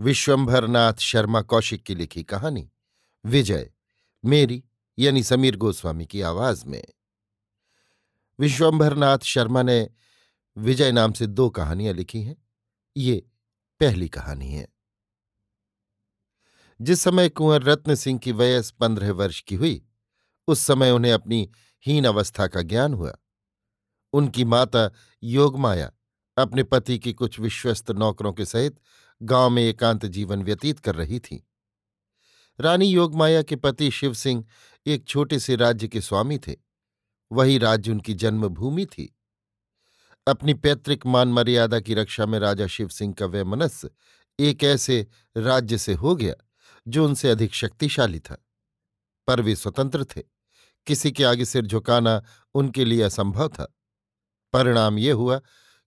विश्वंभरनाथ शर्मा कौशिक की लिखी कहानी, विजय, मेरी, यानी समीर गोस्वामी की आवाज़ में। विश्वंभरनाथ शर्मा ने विजय नाम से दो कहानियाँ लिखी हैं, ये पहली कहानी है। जिस समय कुंवर रत्न सिंह की वयस पंद्रह वर्ष की हुई, उस समय उन्हें अपनी हीन अवस्था का ज्ञान हुआ। उनकी माता योगमाया अपने पति की कुछ विश्वस्त नौकरों के सहित गाँव में एकांत जीवन व्यतीत कर रही थी। रानी योगमाया के पति शिव सिंह एक छोटे से राज्य के स्वामी थे। वही राज्य उनकी जन्मभूमि थी। अपनी पैतृक मान मर्यादा की रक्षा में राजा शिव सिंह का वह मनस्य एक ऐसे राज्य से हो गया जो उनसे अधिक शक्तिशाली था। पर वे स्वतंत्र थे। किसी के आगे सिर झुकाना उनके लिए असंभव था। परिणाम ये हुआ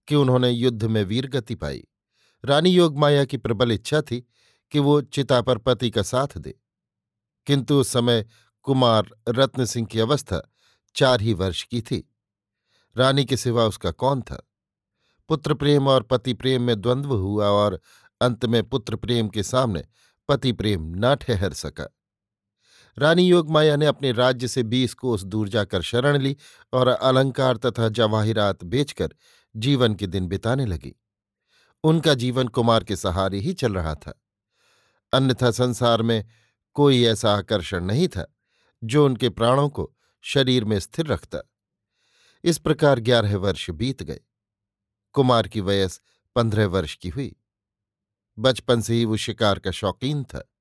कि उन्होंने युद्ध में वीरगति पाई। रानी योगमाया की प्रबल इच्छा थी कि वो चिता पर पति का साथ दे। किंतु उस समय कुमार रत्न सिंह की अवस्था चार ही वर्ष की थी। रानी के सिवा उसका कौन था? पुत्र प्रेम और पति प्रेम में द्वंद्व हुआ और अंत में पुत्र प्रेम के सामने पति प्रेम न ठहर सका। रानी योगमाया ने अपने राज्य से बीस कोस दूर जाकर शरण ली और अलंकार तथा जवाहिरात बेचकर जीवन के दिन बिताने लगी। उनका जीवन कुमार के सहारे ही चल रहा था। अन्यथा संसार में कोई ऐसा आकर्षण नहीं था, जो उनके प्राणों को शरीर में स्थिर रखता। इस प्रकार ग्यारह वर्ष बीत गए। कुमार की वयस पंद्रह वर्ष की हुई। बचपन से ही वो शिकार का शौकीन था।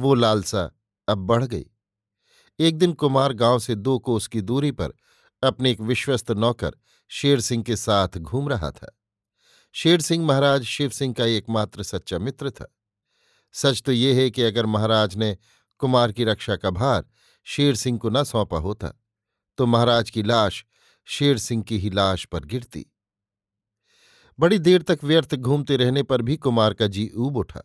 वो लालसा अब बढ़ गई। एक दिन कुमार गाँव से दो कोस की दूरी पर अपने एक विश्वस्त नौकर शेर सिंह के साथ घूम रहा था। शेर सिंह महाराज शिव सिंह का एकमात्र सच्चा मित्र था। सच तो ये है कि अगर महाराज ने कुमार की रक्षा का भार शेर सिंह को न सौंपा होता तो महाराज की लाश शेर सिंह की ही लाश पर गिरती। बड़ी देर तक व्यर्थ घूमते रहने पर भी कुमार का जी ऊब उठा।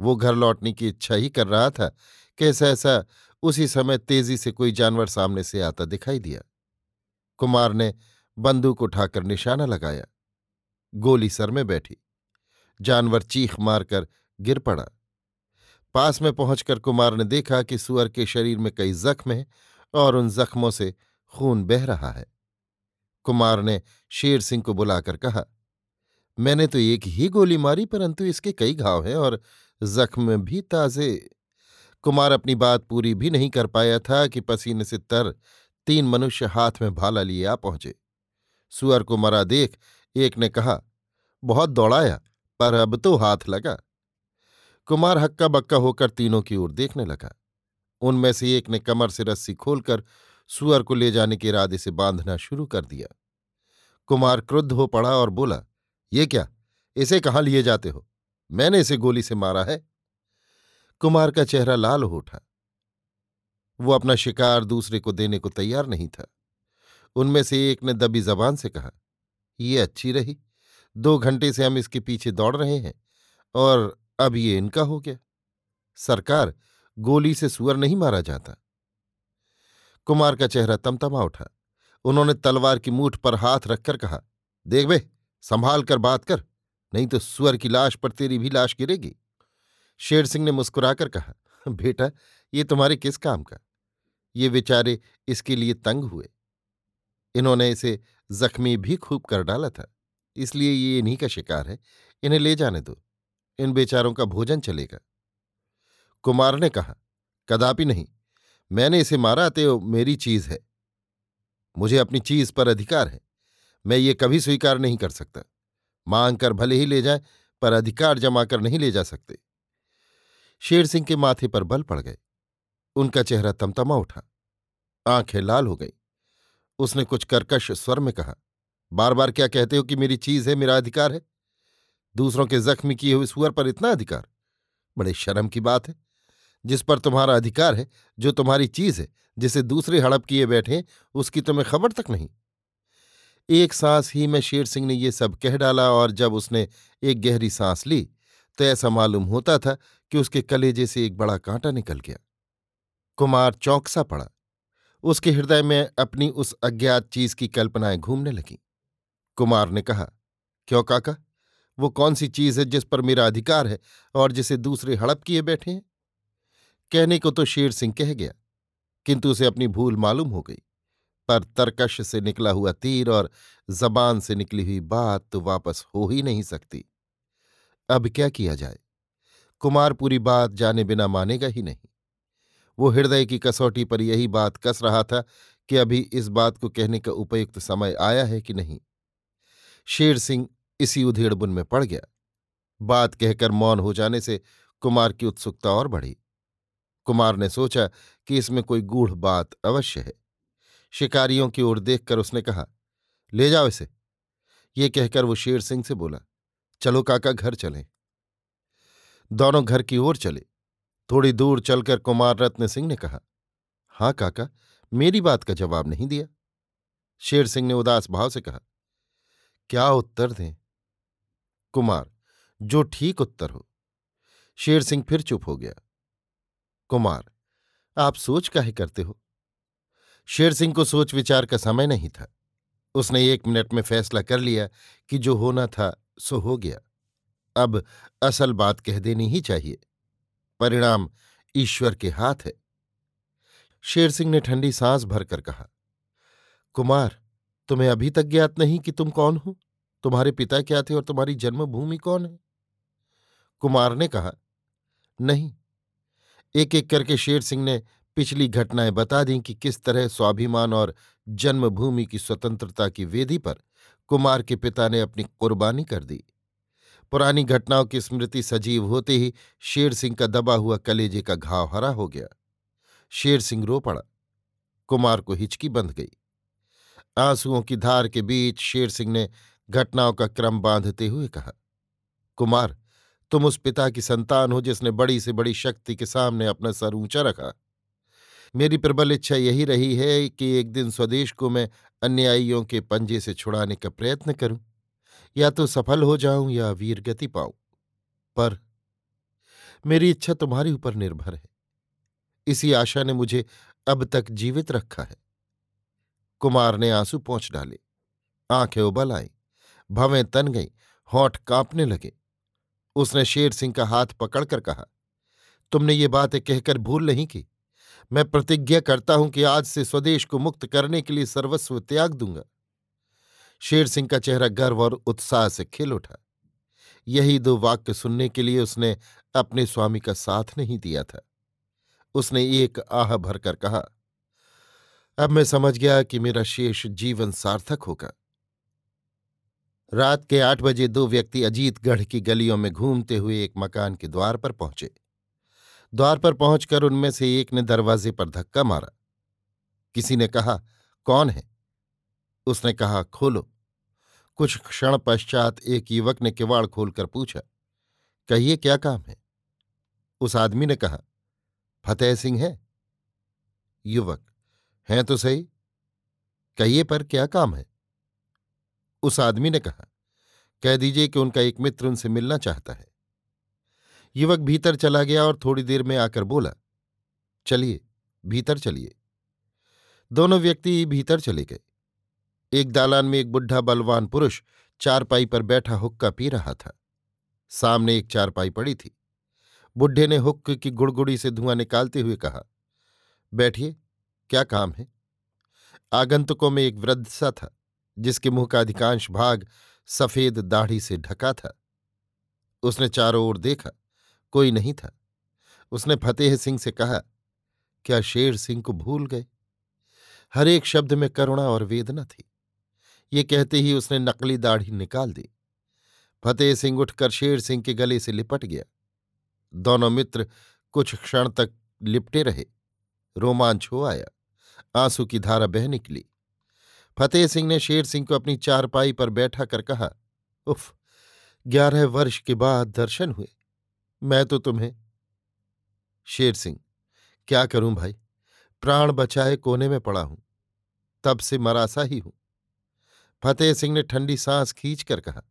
वो घर लौटने की इच्छा ही कर रहा था कैसा ऐसा उसी समय तेज़ी से कोई जानवर सामने से आता दिखाई दिया। कुमार ने बंदूक उठाकर निशाना लगाया। गोली सर में बैठी। जानवर चीख मारकर गिर पड़ा। पास में पहुंचकर कुमार ने देखा कि सुअर के शरीर में कई जख्म हैं और उन जख्मों से खून बह रहा है। कुमार ने शेर सिंह को बुलाकर कहा, मैंने तो एक ही गोली मारी, परंतु इसके कई घाव हैं और जख्म भी ताजे कुमार अपनी बात पूरी भी नहीं कर पाया था कि पसीने से तर तीन मनुष्य हाथ में भाला लिए आ पहुँचे। सुअर को मरा देख एक ने कहा, बहुत दौड़ाया, पर अब तो हाथ लगा। कुमार हक्का बक्का होकर तीनों की ओर देखने लगा। उनमें से एक ने कमर से रस्सी खोलकर सुअर को ले जाने के इरादे से बांधना शुरू कर दिया। कुमार क्रुद्ध हो पड़ा और बोला, ये क्या? इसे कहाँ लिए जाते हो? मैंने इसे गोली से मारा है। कुमार का चेहरा लाल हो उठा। वो अपना शिकार दूसरे को देने को तैयार नहीं था। उनमें से एक ने दबी जबान से कहा ये अच्छी रही। दो घंटे से हम इसके पीछे दौड़ रहे हैं, और अब ये इनका हो गया। सरकार गोली से सुअर नहीं मारा जाता। कुमार का चेहरा तमतमा उठा। उन्होंने तलवार की मूठ पर हाथ रखकर कहा, देख बे, संभाल कर बात कर, नहीं तो सुअर की लाश पर तेरी भी लाश गिरेगी। शेर सिंह ने मुस्कुराकर कहा, बेटा, ये तुम्हारे किस काम का? ये बेचारे इसके लिए तंग हुए। इन्होंने इसे जख्मी भी खूब कर डाला था, इसलिए ये इन्हीं का शिकार है, इन्हें ले जाने दो, इन बेचारों का भोजन चलेगा। कुमार ने कहा, कदापि नहीं, मैंने इसे मारा तो मेरी चीज़ है। मुझे अपनी चीज़ पर अधिकार है, मैं ये कभी स्वीकार नहीं कर सकता। मांग कर भले ही ले जाए, पर अधिकार जमा कर नहीं ले जा सकते। शेर सिंह के माथे पर बल पड़ गए। उनका चेहरा तमतमा उठा, आँखें लाल हो गई। उसने कुछ कर्कश स्वर में कहा बार बार क्या कहते हो कि मेरी चीज़ है, मेरा अधिकार है? दूसरों के जख्मी किए हुए सुअर पर इतना अधिकार? बड़े शर्म की बात है। जिस पर तुम्हारा अधिकार है, जो तुम्हारी चीज़ है, जिसे दूसरे हड़प किए बैठे उसकी तुम्हें खबर तक नहीं। एक सांस ही में शेर सिंह ने ये सब कह डाला और जब उसने एक गहरी सांस ली तो ऐसा मालूम होता था कि उसके कलेजे से एक बड़ा कांटा निकल गया। कुमार चौंकसा पड़ा। उसके हृदय में अपनी उस अज्ञात चीज़ की कल्पनाएँ घूमने लगीं। कुमार ने कहा, क्यों काका? वो कौन सी चीज़ है जिस पर मेरा अधिकार है और जिसे दूसरे हड़प किए बैठे हैं? कहने को तो शेर सिंह कह गया, किंतु उसे अपनी भूल मालूम हो गई। पर तरकश से निकला हुआ तीर और जबान से निकली हुई बात तो वापस हो ही नहीं सकती। अब क्या किया जाए? कुमार पूरी बात जाने बिना मानेगा ही नहीं। वो हृदय की कसौटी पर यही बात कस रहा था कि अभी इस बात को कहने का उपयुक्त समय आया है कि नहीं। शेर सिंह इसी उधेड़बुन में पड़ गया। बात कहकर मौन हो जाने से कुमार की उत्सुकता और बढ़ी। कुमार ने सोचा कि इसमें कोई गूढ़ बात अवश्य है। शिकारियों की ओर देखकर उसने कहा, ले जाओ इसे। ये कहकर वो शेर सिंह से बोला, चलो काका, घर चलें। दोनों घर की ओर चले। थोड़ी दूर चलकर कुमार रत्न सिंह ने कहा, हाँ काका, मेरी बात का जवाब नहीं दिया। शेर सिंह ने उदास भाव से कहा, क्या उत्तर दें? कुमार, जो ठीक उत्तर हो। शेर सिंह फिर चुप हो गया, कुमार, आप सोच काहे करते हो। शेर सिंह को सोच विचार का समय नहीं था। उसने एक मिनट में फैसला कर लिया कि जो होना था सो हो गया। अब असल बात कह देनी ही चाहिए। परिणाम ईश्वर के हाथ है। शेर सिंह ने ठंडी सांस भरकर कहा, कुमार, तुम्हें अभी तक ज्ञात नहीं कि तुम कौन हो? तुम्हारे पिता क्या थे और तुम्हारी जन्मभूमि कौन है? कुमार ने कहा, नहीं। एक एक करके शेर सिंह ने पिछली घटनाएँ बता दी कि किस तरह स्वाभिमान और जन्मभूमि की स्वतंत्रता की वेदी पर कुमार के पिता ने अपनी कुर्बानी कर दी। पुरानी घटनाओं की स्मृति सजीव होते ही शेर सिंह का दबा हुआ कलेजे का घाव हरा हो गया। शेर सिंह रो पड़ा। कुमार को हिचकी बंध गई। आंसुओं की धार के बीच शेर सिंह ने घटनाओं का क्रम बांधते हुए कहा, कुमार, तुम उस पिता की संतान हो जिसने बड़ी से बड़ी शक्ति के सामने अपना सर ऊँचा रखा। मेरी प्रबल इच्छा यही रही है कि एक दिन स्वदेश को मैं अन्यायियों के पंजे से छुड़ाने का प्रयत्न करूँ। या तो सफल हो जाऊँ या वीर गति पाऊँ। पर मेरी इच्छा तुम्हारे ऊपर निर्भर है। इसी आशा ने मुझे अब तक जीवित रखा है। कुमार ने आँसू पहुँच डाले, आँखें उबल आई, भवें तन गई, होठ कांपने लगे। उसने शेर सिंह का हाथ पकड़कर कहा, तुमने ये बातें कहकर भूल नहीं की। मैं प्रतिज्ञा करता हूँ कि आज से स्वदेश को मुक्त करने के लिए सर्वस्व त्याग दूँगा। शेर सिंह का चेहरा गर्व और उत्साह से खिल उठा। यही दो वाक्य सुनने के लिए उसने अपने स्वामी का साथ नहीं दिया था। उसने एक आह भरकर कहा, अब मैं समझ गया कि मेरा शेष जीवन सार्थक होगा। रात के आठ बजे दो व्यक्ति अजीतगढ़ की गलियों में घूमते हुए एक मकान के द्वार पर पहुँचे। द्वार पर पहुंचकर उनमें से एक ने दरवाजे पर धक्का मारा। किसी ने कहा, कौन है? उसने कहा, खोलो। कुछ क्षण पश्चात एक युवक ने किवाड़ खोलकर पूछा, कहिए क्या काम है? उस आदमी ने कहा, फतेह सिंह है। युवक, हैं तो सही। कहिए पर क्या काम है? उस आदमी ने कहा, कह दीजिए कि उनका एक मित्र उनसे मिलना चाहता है। युवक भीतर चला गया और थोड़ी देर में आकर बोला, चलिए, भीतर चलिए। दोनों व्यक्ति भीतर चले गए। एक दालान में एक बुढ़ा बलवान पुरुष चारपाई पर बैठा हुक्का पी रहा था। सामने एक चारपाई पड़ी थी। बुढ़े ने हुक्क की गुड़गुड़ी से धुआँ निकालते हुए कहा, बैठिए, क्या काम है? आगंतुकों में एक वृद्ध सा था, जिसके मुँह का अधिकांश भाग सफ़ेद दाढ़ी से ढका था। उसने चारों ओर देखा, कोई नहीं था। उसने फतेह सिंह से कहा, क्या शेर सिंह को भूल गए? हर एक शब्द में करुणा और वेदना थी। ये कहते ही उसने नकली दाढ़ी निकाल दी। फतेह सिंह उठकर शेर सिंह के गले से लिपट गया। दोनों मित्र कुछ क्षण तक लिपटे रहे। रोमांच हो आया। आँसू की धारा बह निकली। फतेह सिंह ने शेर सिंह को अपनी चारपाई पर बैठा कर कहा, उफ, ग्यारह वर्ष के बाद दर्शन हुए। मैं तो तुम्हें शेर सिंह, क्या करूँ भाई? प्राण बचाए कोने में पड़ा हूँ। तब से मरासा ही हूँ। फतेह सिंह ने ठंडी सांस खींच कर कहा,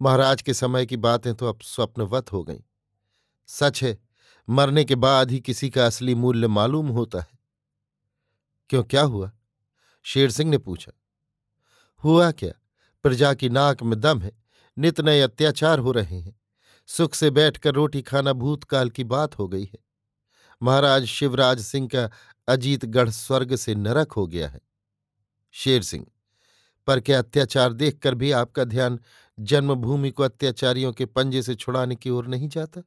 महाराज के समय की बातें तो अब स्वप्नवत हो गईं। सच है, मरने के बाद ही किसी का असली मूल्य मालूम होता है। क्यों, क्या हुआ? शेर सिंह ने पूछा, हुआ क्या? प्रजा की नाक में दम है, नित नए अत्याचार हो रहे हैं। सुख से बैठकर रोटी खाना भूतकाल की बात हो गई है। महाराज शिवराज सिंह का अजीतगढ़ स्वर्ग से नरक हो गया है। शेर सिंह पर क्या अत्याचार देखकर भी आपका ध्यान जन्मभूमि को अत्याचारियों के पंजे से छुड़ाने की ओर नहीं जाता?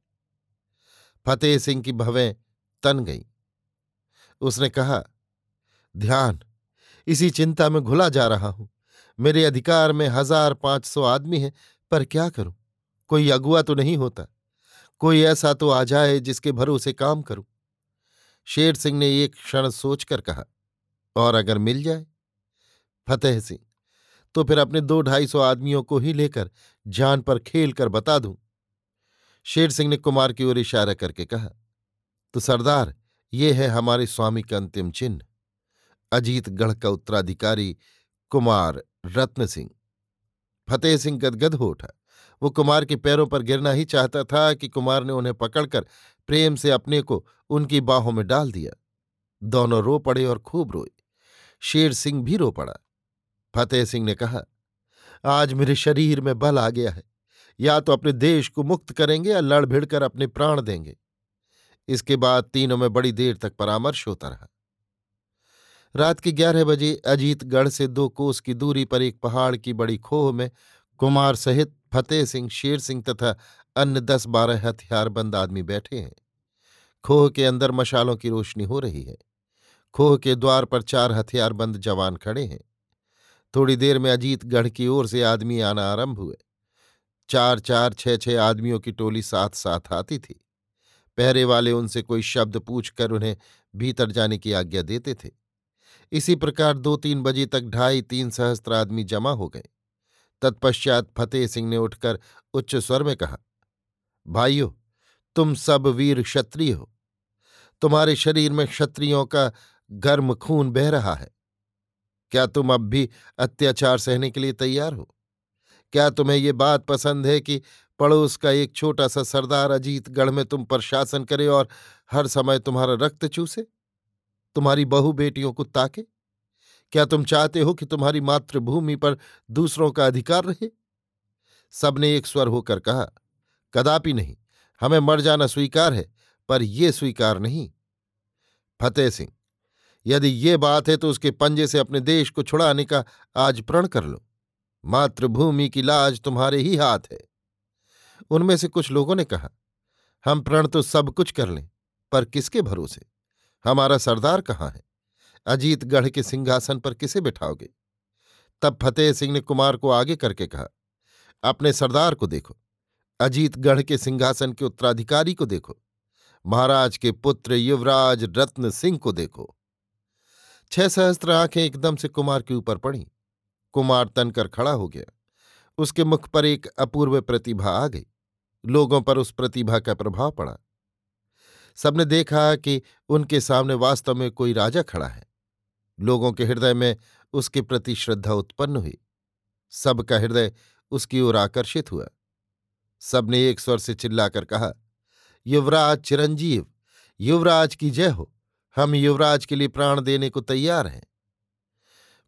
फतेह सिंह की भवें तन गई। उसने कहा, ध्यान, इसी चिंता में घुला जा रहा हूँ। मेरे अधिकार में हज़ार पाँच सौ आदमी हैं, पर क्या करूँ? कोई अगुआ तो नहीं होता। कोई ऐसा तो आ जाए जिसके भरोसे काम करूँ। शेर सिंह ने एक क्षण सोचकर कहा, और अगर मिल जाए? फतेह सिंह तो फिर अपने दो ढाई सौ आदमियों को ही लेकर जान पर खेल कर बता दूँ। शेर सिंह ने कुमार की ओर इशारा करके कहा तो सरदार, ये है हमारे स्वामी का अंतिम चिन्ह। अजीतगढ़ का उत्तराधिकारी कुमार रत्न सिंह। फतेह सिंह गदगद हो उठा। वो कुमार के पैरों पर गिरना ही चाहता था कि कुमार ने उन्हें पकड़कर प्रेम से अपने को उनकी बाहों में डाल दिया। दोनों रो पड़े और खूब रोए। शेर सिंह भी रो पड़ा। फतेह सिंह ने कहा, आज मेरे शरीर में बल आ गया है। या तो अपने देश को मुक्त करेंगे या लड़ भिड़कर अपने प्राण देंगे। इसके बाद तीनों में बड़ी देर तक परामर्श होता रहा। रात के ग्यारह बजे अजीतगढ़ से दो कोस की दूरी पर एक पहाड़ की बड़ी खोह में कुमार सहित फतेह सिंह, शेर सिंह तथा अन्य दस बारह हथियारबंद आदमी बैठे हैं। खोह के अंदर मशालों की रोशनी हो रही है। खोह के द्वार पर चार हथियारबंद जवान खड़े हैं। थोड़ी देर में अजीतगढ़ की ओर से आदमी आना आरंभ हुए। चार चार छह छह आदमियों की टोली साथ साथ आती थी। पहरे वाले उनसे कोई शब्द पूछकर उन्हें भीतर जाने की आज्ञा देते थे। इसी प्रकार दो तीन बजे तक ढाई तीन सहस्त्र आदमी जमा हो गए। तत्पश्चात फतेह सिंह ने उठकर उच्च स्वर में कहा, भाइयों, तुम सब वीर क्षत्रिय हो। तुम्हारे शरीर में क्षत्रियों का गर्म खून बह रहा है। क्या तुम अब भी अत्याचार सहने के लिए तैयार हो? क्या तुम्हें ये बात पसंद है कि पड़ोस का एक छोटा सा सरदार अजीतगढ़ में तुम पर शासन करे और हर समय तुम्हारा रक्त चूसे? तुम्हारी बहु बेटियों को ताके? क्या तुम चाहते हो कि तुम्हारी मातृभूमि पर दूसरों का अधिकार रहे? सबने एक स्वर होकर कहा, कदापि नहीं, हमें मर जाना स्वीकार है, पर यह स्वीकार नहीं। फतेह सिंह यदि ये बात है तो उसके पंजे से अपने देश को छुड़ाने का आज प्रण कर लो। मातृभूमि की लाज तुम्हारे ही हाथ है। उनमें से कुछ लोगों ने कहा, हम प्रण तो सब कुछ कर लें, पर किसके भरोसे? हमारा सरदार कहाँ है? अजीतगढ़ के सिंहासन पर किसे बिठाओगे? तब फतेह सिंह ने कुमार को आगे करके कहा, अपने सरदार को देखो, अजीतगढ़ के सिंहासन के उत्तराधिकारी को देखो, महाराज के पुत्र युवराज रत्न सिंह को देखो। छह सहस्त्र आँखें एकदम से कुमार के ऊपर पड़ी। कुमार तनकर खड़ा हो गया। उसके मुख पर एक अपूर्व प्रतिभा आ गई। लोगों पर उस प्रतिभा का प्रभाव पड़ा। सबने देखा कि उनके सामने वास्तव में कोई राजा खड़ा है। लोगों के हृदय में उसके प्रति श्रद्धा उत्पन्न हुई। सबका हृदय उसकी ओर आकर्षित हुआ। सबने एक स्वर से चिल्लाकर कहा, युवराज चिरंजीव, युवराज की जय हो। हम युवराज के लिए प्राण देने को तैयार हैं।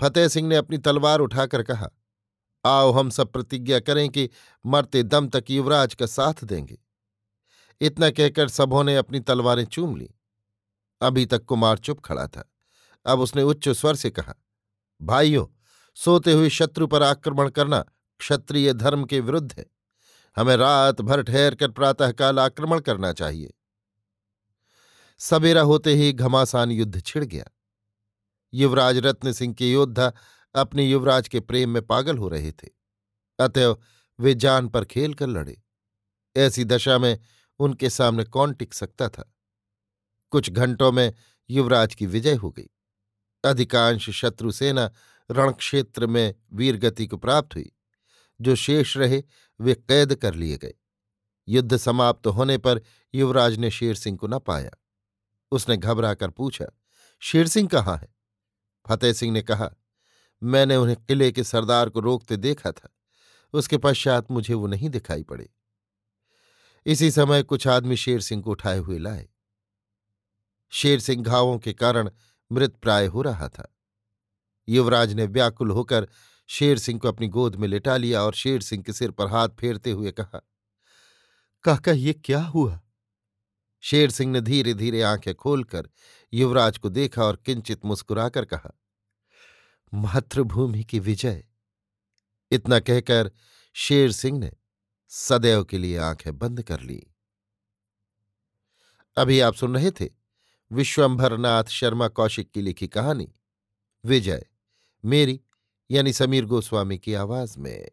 फतेह सिंह ने अपनी तलवार उठाकर कहा, आओ हम सब प्रतिज्ञा करें कि मरते दम तक युवराज का साथ देंगे। इतना कहकर सबों ने अपनी तलवारें चूम ली। अभी तक कुमार चुप खड़ा था। अब उसने उच्च स्वर से कहा, भाइयों, सोते हुए शत्रु पर आक्रमण करना क्षत्रिय धर्म के विरुद्ध है। हमें रात भर ठहर कर प्रातःकाल आक्रमण करना चाहिए। सवेरा होते ही घमासान युद्ध छिड़ गया। युवराज रत्न सिंह के योद्धा अपने युवराज के प्रेम में पागल हो रहे थे, अतएव वे जान पर खेल कर लड़े। ऐसी दशा में उनके सामने कौन टिक सकता था? कुछ घंटों में युवराज की विजय हो गई। अधिकांश शत्रु सेना रणक्षेत्र में वीरगति को प्राप्त हुई। जो शेष रहे, वे कैद कर लिए गए। युद्ध समाप्त होने पर युवराज ने शेर सिंह को न पाया। उसने घबराकर पूछा, शेर सिंह कहाँ है? फतेह सिंह ने कहा, मैंने उन्हें किले के सरदार को रोकते देखा था। उसके पश्चात मुझे वो नहीं दिखाई पड़े। इसी समय कुछ आदमी शेर सिंह को उठाए हुए लाए। शेर सिंह घावों के कारण मृत प्राय हो रहा था। युवराज ने व्याकुल होकर शेर सिंह को अपनी गोद में लिटा लिया और शेर सिंह के सिर पर हाथ फेरते हुए कहा, काका, ये क्या हुआ? शेर सिंह ने धीरे धीरे आँखें खोलकर युवराज को देखा और किंचित मुस्कुराकर कहा, मातृभूमि की विजय। इतना कहकर शेर सिंह ने सदैव के लिए आँखें बंद कर ली। अभी आप सुन रहे थे विश्वंभरनाथ शर्मा कौशिक की लिखी कहानी, विजय, मेरी यानी समीर गोस्वामी की आवाज़ में।